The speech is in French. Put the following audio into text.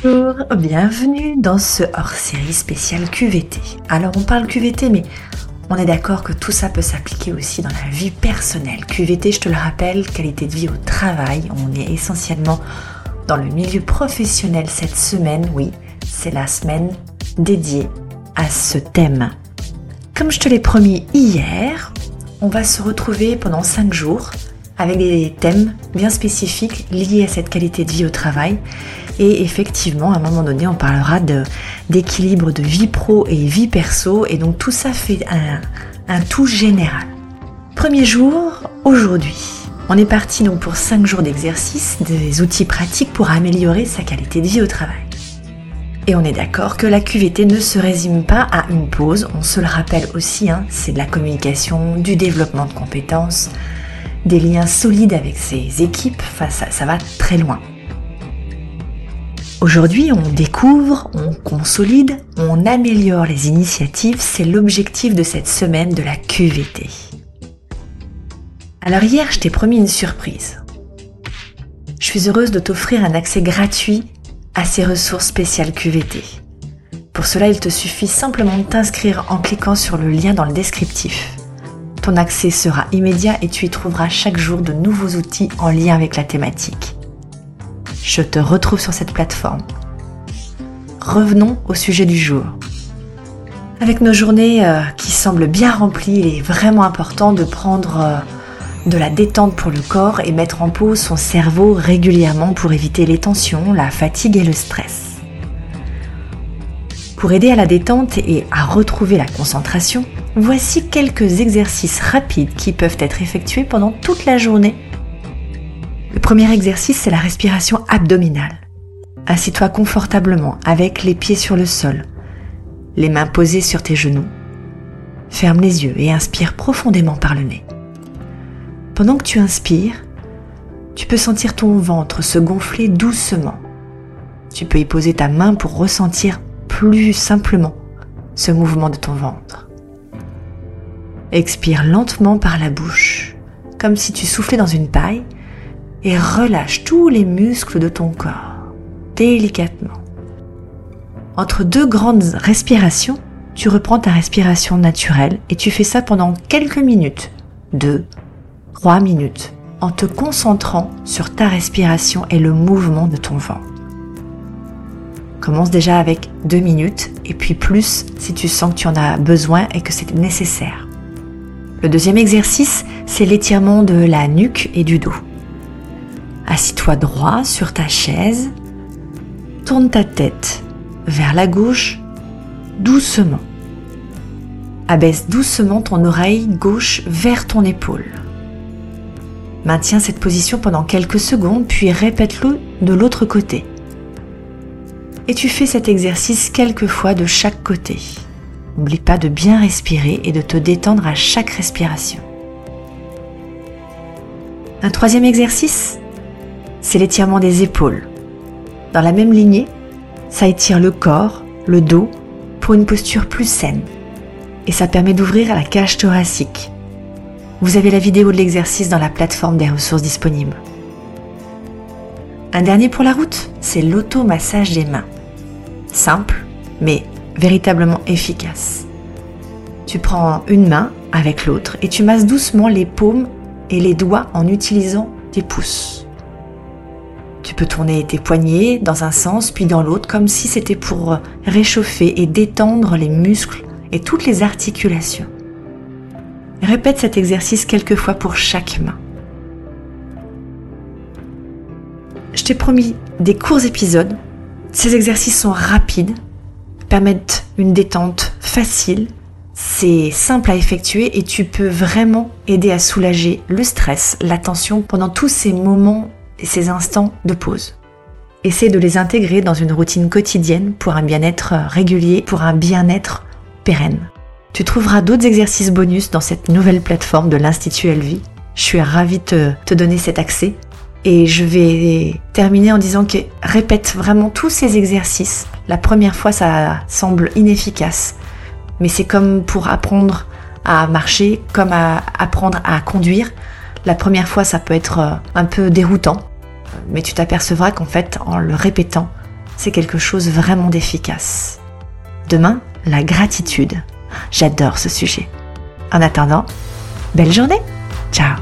Bonjour, bienvenue dans ce hors-série spécial QVT. Alors on parle QVT mais on est d'accord que tout ça peut s'appliquer aussi dans la vie personnelle. QVT, je te le rappelle, qualité de vie au travail, on est essentiellement dans le milieu professionnel cette semaine, oui, c'est la semaine dédiée à ce thème. Comme je te l'ai promis hier, on va se retrouver pendant 5 jours avec des thèmes bien spécifiques liés à cette qualité de vie au travail. Et effectivement, à un moment donné, on parlera d'équilibre de, vie pro et vie perso. Et donc tout ça fait un, tout général. Premier jour, aujourd'hui. On est parti donc pour 5 jours d'exercice, des outils pratiques pour améliorer sa qualité de vie au travail. Et on est d'accord que la QVT ne se résume pas à une pause, on se le rappelle aussi, hein, c'est de la communication, du développement de compétences, des liens solides avec ses équipes, ça va très loin. Aujourd'hui, on découvre, on consolide, on améliore les initiatives, c'est l'objectif de cette semaine de la QVT. Alors hier, je t'ai promis une surprise. Je suis heureuse de t'offrir un accès gratuit à ces ressources spéciales QVT. Pour cela, il te suffit simplement de t'inscrire en cliquant sur le lien dans le descriptif. Ton accès sera immédiat et tu y trouveras chaque jour de nouveaux outils en lien avec la thématique. Je te retrouve sur cette plateforme. Revenons au sujet du jour. Avec nos journées euh, qui semblent bien remplies, il est vraiment important de prendre euh, de la détente pour le corps et mettre en pause son cerveau régulièrement pour éviter les tensions, la fatigue et le stress. Pour aider à la détente et à retrouver la concentration, voici quelques exercices rapides qui peuvent être effectués pendant toute la journée. Le premier exercice, c'est la respiration abdominale. Assis-toi confortablement avec les pieds sur le sol, les mains posées sur tes genoux. Ferme les yeux et inspire profondément par le nez. Pendant que tu inspires, tu peux sentir ton ventre se gonfler doucement. Tu peux y poser ta main pour ressentir plus simplement ce mouvement de ton ventre. Expire lentement par la bouche, comme si tu soufflais dans une paille, et relâche tous les muscles de ton corps, délicatement. Entre deux grandes respirations, tu reprends ta respiration naturelle et tu fais ça pendant quelques minutes, deux, trois minutes, en te concentrant sur ta respiration et le mouvement de ton ventre. Commence déjà avec deux minutes et puis plus si tu sens que tu en as besoin et que c'est nécessaire. Le deuxième exercice, c'est l'étirement de la nuque et du dos. Assis-toi droit sur ta chaise, tourne ta tête vers la gauche doucement. Abaisse doucement ton oreille gauche vers ton épaule. Maintiens cette position pendant quelques secondes, puis répète-le de l'autre côté et tu fais cet exercice quelques fois de chaque côté. N'oublie pas de bien respirer et de te détendre à chaque respiration. Un troisième exercice, c'est l'étirement des épaules. Dans la même lignée, ça étire le corps, le dos, pour une posture plus saine. Et ça permet d'ouvrir la cage thoracique. Vous avez la vidéo de l'exercice dans la plateforme des ressources disponibles. Un dernier pour la route, c'est l'automassage des mains. Simple, mais véritablement efficace. Tu prends une main avec l'autre et tu masses doucement les paumes et les doigts en utilisant tes pouces. Tu peux tourner tes poignets dans un sens puis dans l'autre comme si c'était pour réchauffer et détendre les muscles et toutes les articulations. Répète cet exercice quelques fois pour chaque main. Je t'ai promis des courts épisodes. Ces exercices sont rapides, permettent une détente facile, c'est simple à effectuer et tu peux vraiment aider à soulager le stress, la tension pendant tous ces moments et ces instants de pause. Essaie de les intégrer dans une routine quotidienne pour un bien-être régulier, pour un bien-être pérenne. Tu trouveras d'autres exercices bonus dans cette nouvelle plateforme de l'Institut Elvie. Je suis ravie de te donner cet accès et je vais terminer en disant que répète vraiment tous ces exercices. La première fois, ça semble inefficace. Mais c'est comme pour apprendre à marcher, comme apprendre à conduire. La première fois, ça peut être euh, un peu déroutant. Mais tu t'apercevras qu'en fait, en le répétant, c'est quelque chose vraiment d'efficace. Demain, la gratitude. J'adore ce sujet. En attendant, belle journée. Ciao